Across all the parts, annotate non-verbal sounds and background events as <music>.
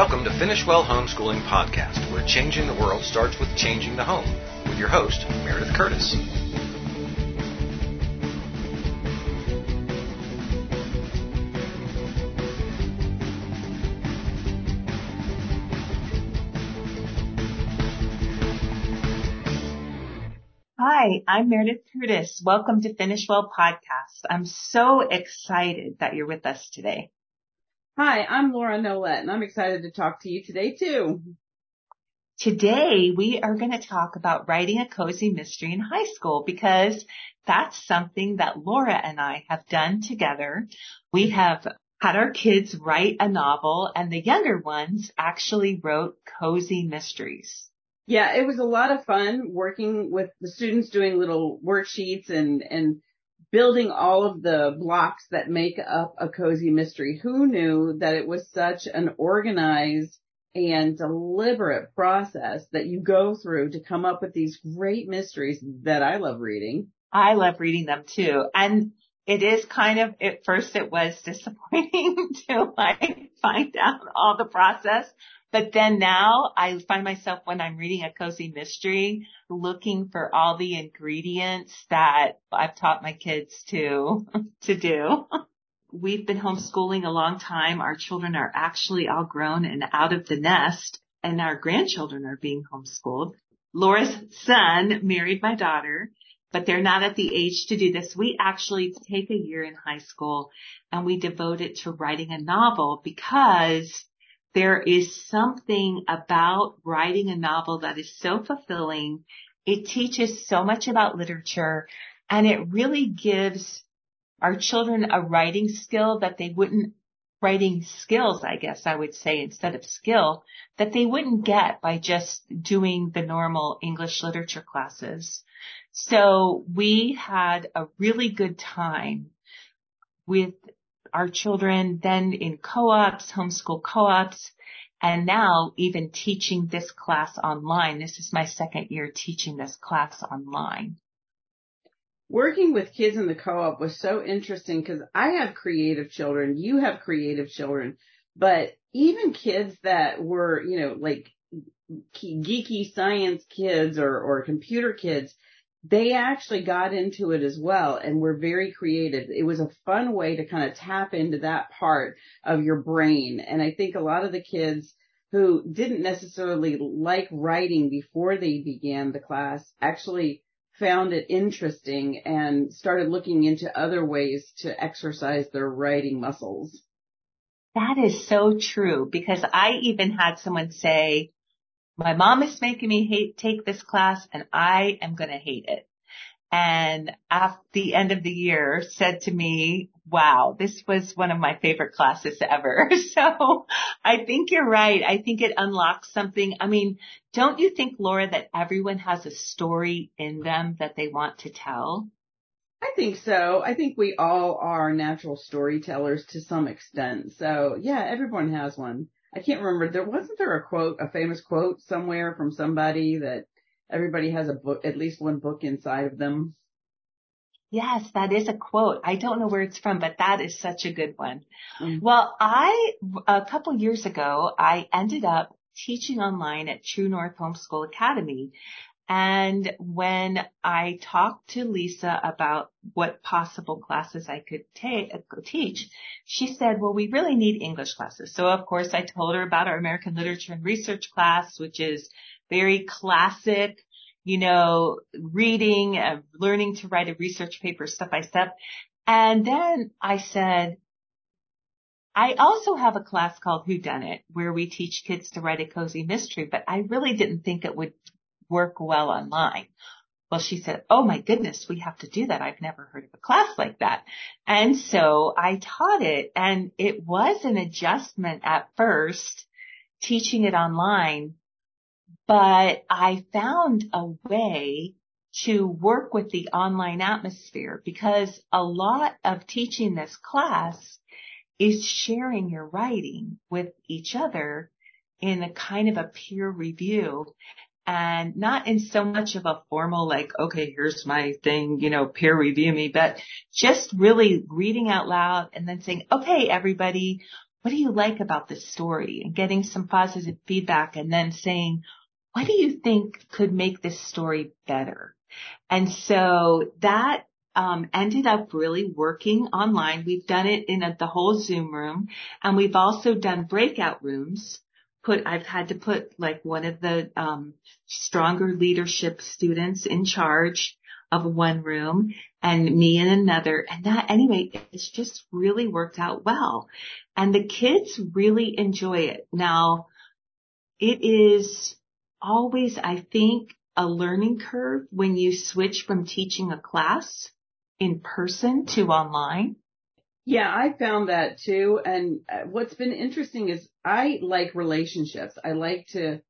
Welcome to Finish Well Homeschooling Podcast, where changing the world starts with changing the home, with your host, Meredith Curtis. Hi, I'm Meredith Curtis. Welcome to Finish Well Podcast. I'm so excited that you're with us today. Hi, I'm Laura Nolette and I'm excited to talk to you today too. Today we are going to talk about writing a cozy mystery in high school because that's something that Laura and I have done together. We have had our kids write a novel and the younger ones actually wrote cozy mysteries. Yeah, it was a lot of fun working with the students doing little worksheets and, and building all of the blocks that make up a cozy mystery. Who knew that it was such an organized and deliberate process that you go through to come up with these great mysteries that I love reading. I love reading them too. And it is kind of, at first it was <laughs> disappointing to like find out all the process, but then now I find myself when I'm reading a cozy mystery looking for all the ingredients that I've taught my kids to, <laughs> to do. We've been homeschooling a long time. Our children are actually all grown and out of the nest and our grandchildren are being homeschooled. Laura's son married my daughter, but they're not at the age to do this. We actually take a year in high school and we devote it to writing a novel because there is something about writing a novel that is so fulfilling. It teaches so much about literature and it really gives our children a writing skill that they wouldn't writing skills, I guess I would say instead of skill that they wouldn't get by just doing the normal English literature classes. So we had a really good time with our children then in co-ops, homeschool co-ops, and now even teaching this class online. This is my second year teaching this class online. Working with kids in the co-op was so interesting because I have creative children, you have creative children, but even kids that were, you know, like geeky science kids or, or computer kids, they actually got into it as well and were very creative. It was a fun way to kind of tap into that part of your brain. And I think a lot of the kids who didn't necessarily like writing before they began the class actually found it interesting and started looking into other ways to exercise their writing muscles. That is so true because I even had someone say, my mom is making me hate, take this class and I am going to hate it. And at the end of the year said to me, wow, this was one of my favorite classes ever. <laughs> So I think you're right. I think it unlocks something. I mean, don't you think, Laura, that everyone has a story in them that they want to tell? I think so. I think we all are natural storytellers to some extent. So yeah, everyone has one. I can't remember. There wasn't there a quote, a famous quote somewhere from somebody that everybody has a book, at least one book inside of them. Yes, that is a quote. I don't know where it's from, but that is such a good one. Mm-hmm. Well, I, a couple years ago, I ended up teaching online at True North Homeschool Academy. And when I talked to Lisa about what possible classes I could take, teach, she said, well, we really need English classes. So of course I told her about our American Literature and Research class, which is very classic, you know, reading, uh, learning to write a research paper step by step. And then I said, I also have a class called Who Dun It where we teach kids to write a cozy mystery, but I really didn't think it would work well online. Well, she said, Oh my goodness, we have to do that. I've never heard of a class like that. And so I taught it and it was an adjustment at first teaching it online, but I found a way to work with the online atmosphere because a lot of teaching this class is sharing your writing with each other in a kind of a peer review and not in so much of a formal like, okay, here's my thing, you know, peer review me, but just really reading out loud and then saying, okay, everybody, what do you like about this story and getting some positive feedback and then saying, what do you think could make this story better? And so that um, ended up really working online. We've done it in a, the whole Zoom room, and we've also done breakout rooms. Put I've had to put like one of the um, stronger leadership students in charge of one room and me in another. And that anyway, it's just really worked out well. And the kids really enjoy it. Now, it is always, I think, a learning curve when you switch from teaching a class in person to online. Yeah, I found that too. And uh, what's been interesting is I like relationships. I like to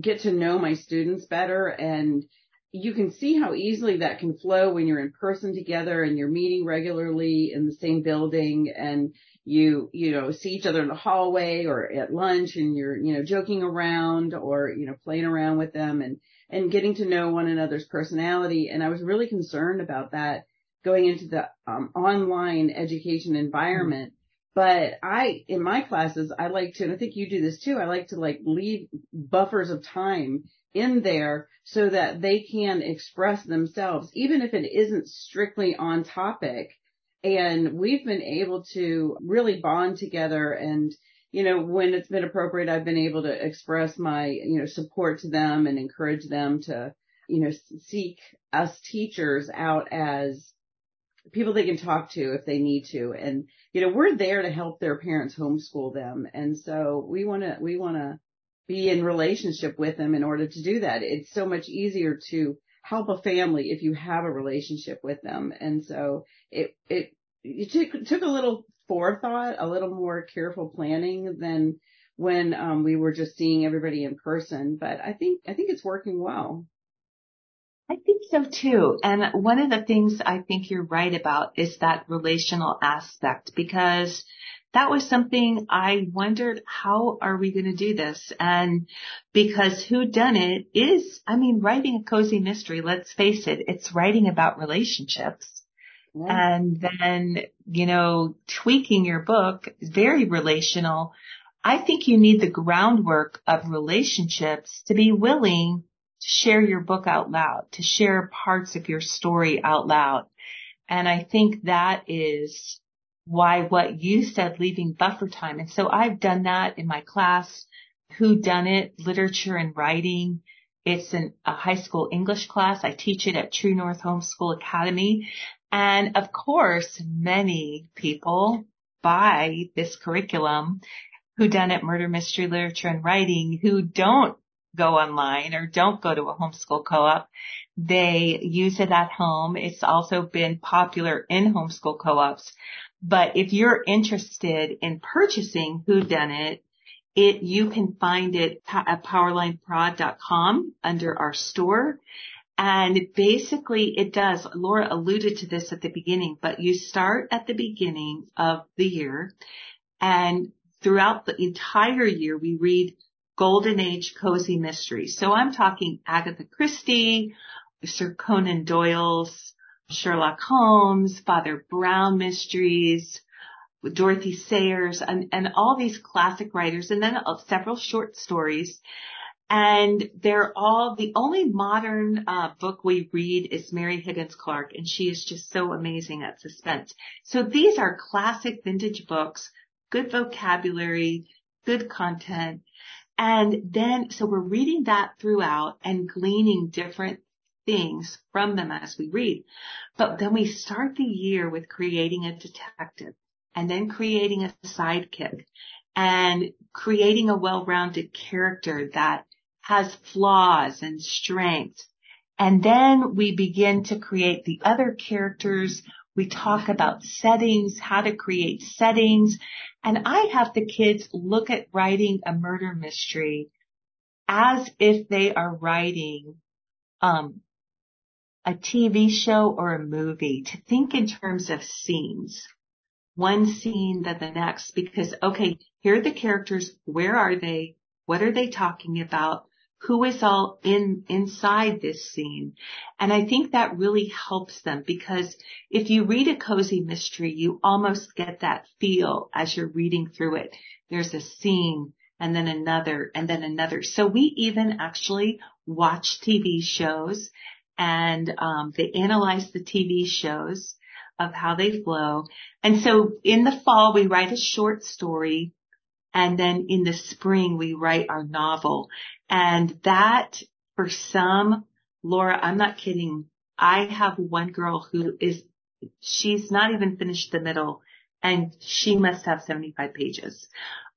get to know my students better and you can see how easily that can flow when you're in person together and you're meeting regularly in the same building and you, you know, see each other in the hallway or at lunch and you're, you know, joking around or, you know, playing around with them and, and getting to know one another's personality. And I was really concerned about that going into the um, online education environment. But I, in my classes, I like to, and I think you do this too, I like to like leave buffers of time in there so that they can express themselves, even if it isn't strictly on topic. And we've been able to really bond together and, you know, when it's been appropriate, I've been able to express my, you know, support to them and encourage them to, you know, seek us teachers out as people they can talk to if they need to. And, you know, we're there to help their parents homeschool them. And so we want to, we want to be in relationship with them in order to do that. It's so much easier to help a family if you have a relationship with them. And so it, it, it took, took a little forethought, a little more careful planning than when um, we were just seeing everybody in person. But I think, I think it's working well. I think so too. And one of the things I think you're right about is that relational aspect because that was something I wondered, how are we going to do this? And because who dun it is, I mean, writing a cozy mystery, let's face it, it's writing about relationships. And then, you know, tweaking your book is very relational. I think you need the groundwork of relationships to be willing to share your book out loud, to share parts of your story out loud. And I think that is why what you said, leaving buffer time. And so I've done that in my class, who dun it, literature and writing. It's an, a high school English class. I teach it at True North Homeschool Academy. And of course, many people buy this curriculum who dun it murder mystery literature and writing who don't go online or don't go to a homeschool co-op. They use it at home. It's also been popular in homeschool co-ops. But if you're interested in purchasing Who Dun It, it you can find it at powerlineprod.com under our store. And basically it does, Laura alluded to this at the beginning, but you start at the beginning of the year and throughout the entire year we read Golden Age Cozy Mysteries. So I'm talking Agatha Christie, Sir Conan Doyle's Sherlock Holmes, Father Brown mysteries, Dorothy Sayers, and, and all these classic writers, and then several short stories. And they're all, the only modern uh, book we read is Mary Higgins Clark, and she is just so amazing at suspense. So these are classic vintage books, good vocabulary, good content. And then, so we're reading that throughout and gleaning different things from them as we read. But then we start the year with creating a detective and then creating a sidekick and creating a well-rounded character that has flaws and strengths. And then we begin to create the other characters. We talk about settings, how to create settings. And I have the kids look at writing a murder mystery as if they are writing um, a TV show or a movie to think in terms of scenes. One scene then the next because, okay, here are the characters. Where are they? What are they talking about? Who is all in, inside this scene. And I think that really helps them because if you read a cozy mystery, you almost get that feel as you're reading through it. There's a scene and then another and then another. So we even actually watch TV shows and um, they analyze the TV shows of how they flow. And so in the fall we write a short story and then in the spring we write our novel. And that for some, Laura, I'm not kidding. I have one girl who is, she's not even finished the middle and she must have 75 pages.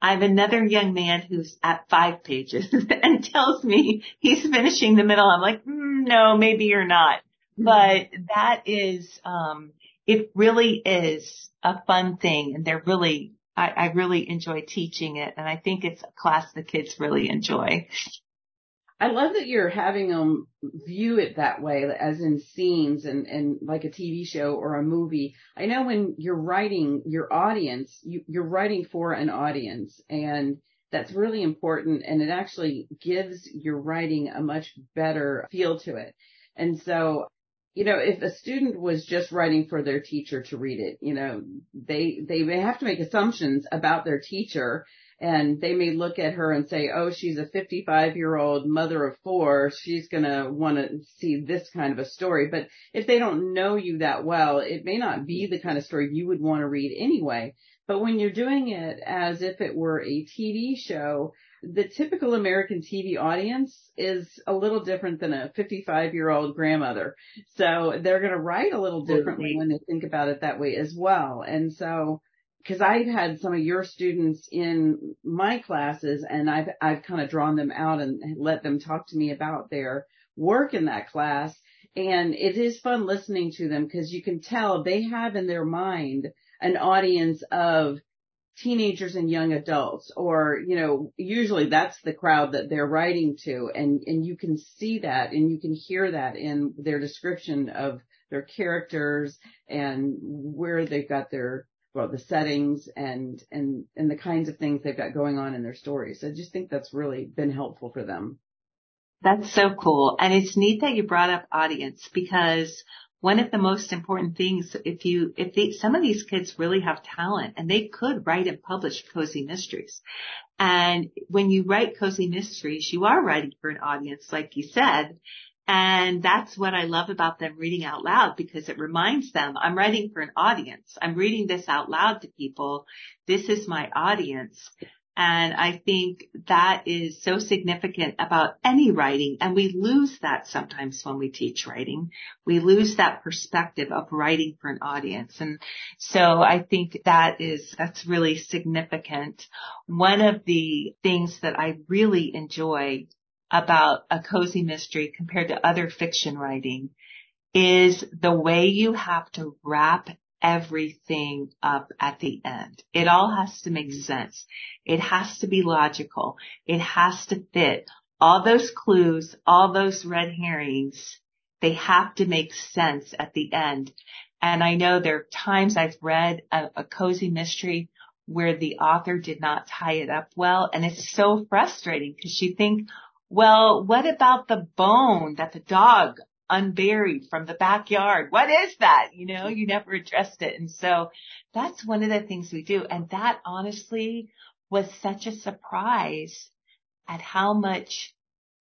I have another young man who's at five pages <laughs> and tells me he's finishing the middle. I'm like, mm, no, maybe you're not. But that is, um, it really is a fun thing and they're really I, I really enjoy teaching it and I think it's a class the kids really enjoy. I love that you're having them view it that way, as in scenes and, and like a TV show or a movie. I know when you're writing your audience, you, you're writing for an audience and that's really important and it actually gives your writing a much better feel to it. And so you know, if a student was just writing for their teacher to read it, you know, they, they may have to make assumptions about their teacher and they may look at her and say, oh, she's a 55 year old mother of four. She's going to want to see this kind of a story. But if they don't know you that well, it may not be the kind of story you would want to read anyway. But when you're doing it as if it were a TV show, the typical American TV audience is a little different than a 55 year old grandmother. So they're going to write a little differently when they think about it that way as well. And so, cause I've had some of your students in my classes and I've, I've kind of drawn them out and let them talk to me about their work in that class. And it is fun listening to them because you can tell they have in their mind an audience of teenagers and young adults or you know usually that's the crowd that they're writing to and and you can see that and you can hear that in their description of their characters and where they've got their well the settings and and and the kinds of things they've got going on in their stories. So i just think that's really been helpful for them. That's so cool. And it's neat that you brought up audience because one of the most important things, if you, if they, some of these kids really have talent and they could write and publish cozy mysteries. And when you write cozy mysteries, you are writing for an audience, like you said. And that's what I love about them reading out loud because it reminds them I'm writing for an audience. I'm reading this out loud to people. This is my audience. And I think that is so significant about any writing. And we lose that sometimes when we teach writing. We lose that perspective of writing for an audience. And so I think that is, that's really significant. One of the things that I really enjoy about a cozy mystery compared to other fiction writing is the way you have to wrap everything up at the end. It all has to make mm-hmm. sense. It has to be logical. It has to fit. All those clues, all those red herrings, they have to make sense at the end. And I know there are times I've read a, a cozy mystery where the author did not tie it up well and it's so frustrating because you think, well, what about the bone that the dog unburied from the backyard. What is that? You know, you never addressed it. And so that's one of the things we do. And that honestly was such a surprise at how much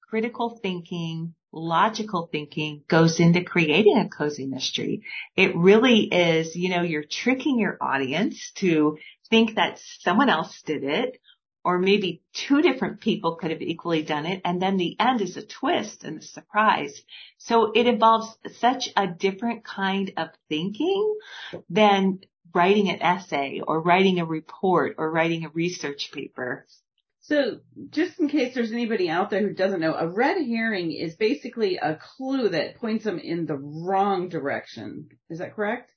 critical thinking, logical thinking goes into creating a cozy mystery. It really is, you know, you're tricking your audience to think that someone else did it or maybe two different people could have equally done it. And then the end is a twist and a surprise. So it involves such a different kind of thinking than writing an essay or writing a report or writing a research paper. So just in case there's anybody out there who doesn't know, a red herring is basically a clue that points them in the wrong direction. Is that correct?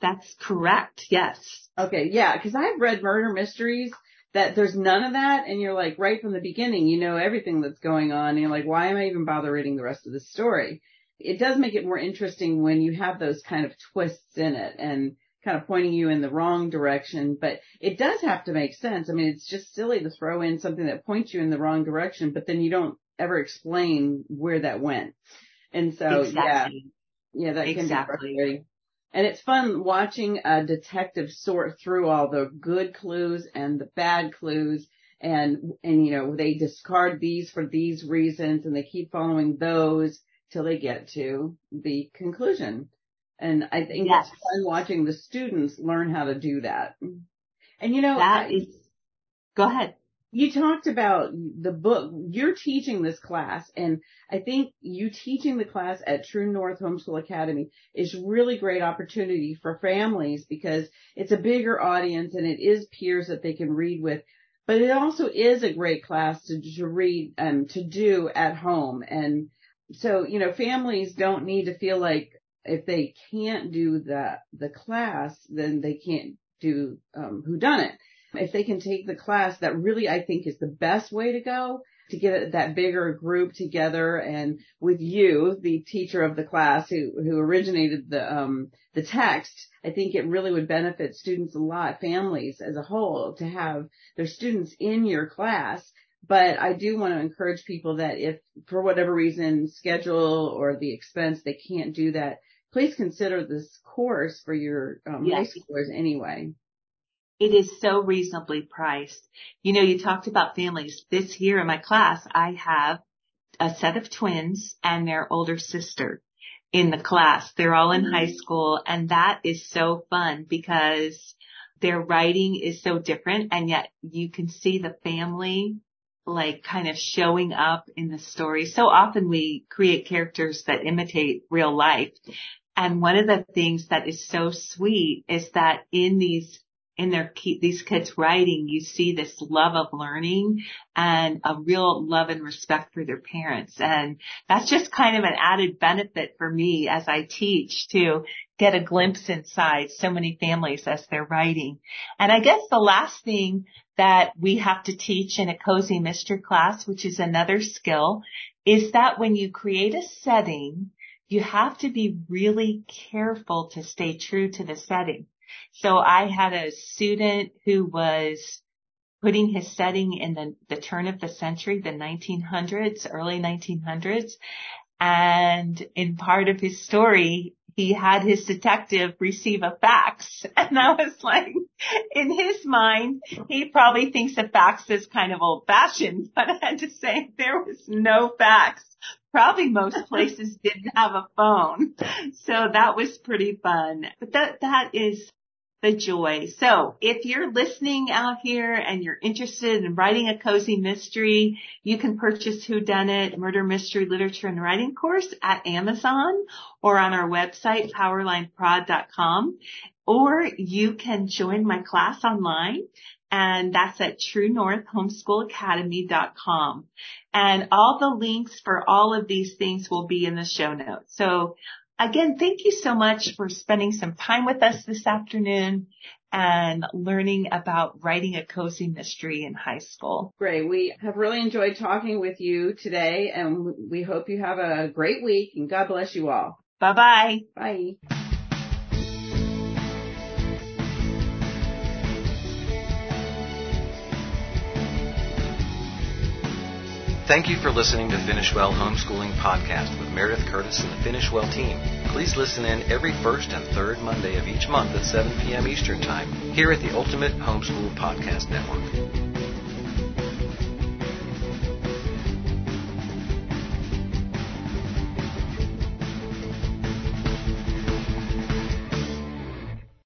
That's correct. Yes. Okay. Yeah. Cause I've read murder mysteries that there's none of that and you're like right from the beginning you know everything that's going on and you're like why am I even bother reading the rest of the story it does make it more interesting when you have those kind of twists in it and kind of pointing you in the wrong direction but it does have to make sense I mean it's just silly to throw in something that points you in the wrong direction but then you don't ever explain where that went. And so, exactly. yeah, yeah, that can exactly. be frustrating. And it's fun watching a detective sort through all the good clues and the bad clues and, and you know, they discard these for these reasons and they keep following those till they get to the conclusion. And I think yes. it's fun watching the students learn how to do that. And you know, that I, is, go ahead. You talked about the book. You're teaching this class and I think you teaching the class at True North Homeschool Academy is really great opportunity for families because it's a bigger audience and it is peers that they can read with. But it also is a great class to, to read and to do at home. And so, you know, families don't need to feel like if they can't do the, the class, then they can't do, um, who dun it. If they can take the class, that really I think is the best way to go to get that bigger group together and with you, the teacher of the class who, who originated the, um, the text, I think it really would benefit students a lot, families as a whole to have their students in your class. But I do want to encourage people that if for whatever reason, schedule or the expense, they can't do that, please consider this course for your um, yes. high schoolers anyway. It is so reasonably priced. You know, you talked about families. This year in my class, I have a set of twins and their older sister in the class. They're all in high mm-hmm. school and that is so fun because their writing is so different and yet you can see the family like kind of showing up in the story. So often we create characters that imitate real life. And one of the things that is so sweet is that in these in their these kids writing, you see this love of learning and a real love and respect for their parents. And that's just kind of an added benefit for me as I teach to get a glimpse inside so many families as they're writing. And I guess the last thing that we have to teach in a cozy mystery class, which is another skill, is that when you create a setting, you have to be really careful to stay true to the setting. So I had a student who was putting his setting in the, the turn of the century, the 1900s, early 1900s. And in part of his story, he had his detective receive a fax. <laughs> And I was like, in his mind, he probably thinks a fax is kind of old fashioned, <laughs> but I had to say there was no fax. Probably most <laughs> places didn't have a phone. So that was pretty fun. But that, that is the joy. So if you're listening out here and you're interested in writing a cozy mystery, you can purchase Who Dun It Murder Mystery Literature and Writing course at Amazon or on our website, powerlineprod.com, or you can join my class online and that's at truenorthhomeschoolacademy.com. And all the links for all of these things will be in the show notes. So Again, thank you so much for spending some time with us this afternoon and learning about writing a cozy mystery in high school. Great. We have really enjoyed talking with you today and we hope you have a great week and God bless you all. Bye-bye. Bye. Thank you for listening to Finish Well Homeschooling Podcast with Meredith Curtis and the Finish Well team. Please listen in every first and third Monday of each month at 7 p.m. Eastern Time here at the Ultimate Homeschool Podcast Network.